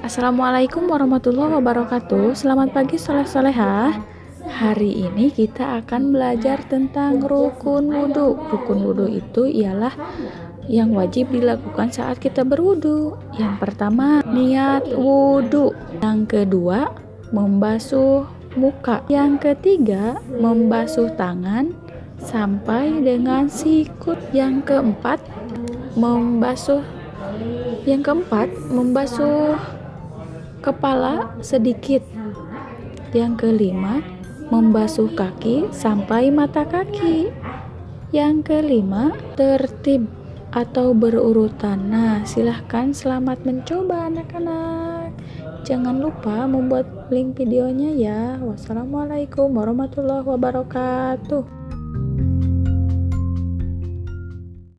Assalamualaikum warahmatullahi wabarakatuh. Selamat pagi soleh-solehah Hari ini kita akan belajar tentang rukun wudhu Rukun wudhu itu ialah yang wajib dilakukan saat kita berwudhu Yang pertama niat wudhu Yang kedua membasuh muka. Yang ketiga membasuh tangan sampai dengan sikut. Yang keempat membasuh yang keempat membasuh kepala sedikit. Yang kelima, membasuh kaki sampai mata kaki. Yang kelima, tertib atau berurutan. Nah, silahkan selamat mencoba anak-anak. Jangan lupa membuat link videonya ya. Wassalamualaikum warahmatullahi wabarakatuh.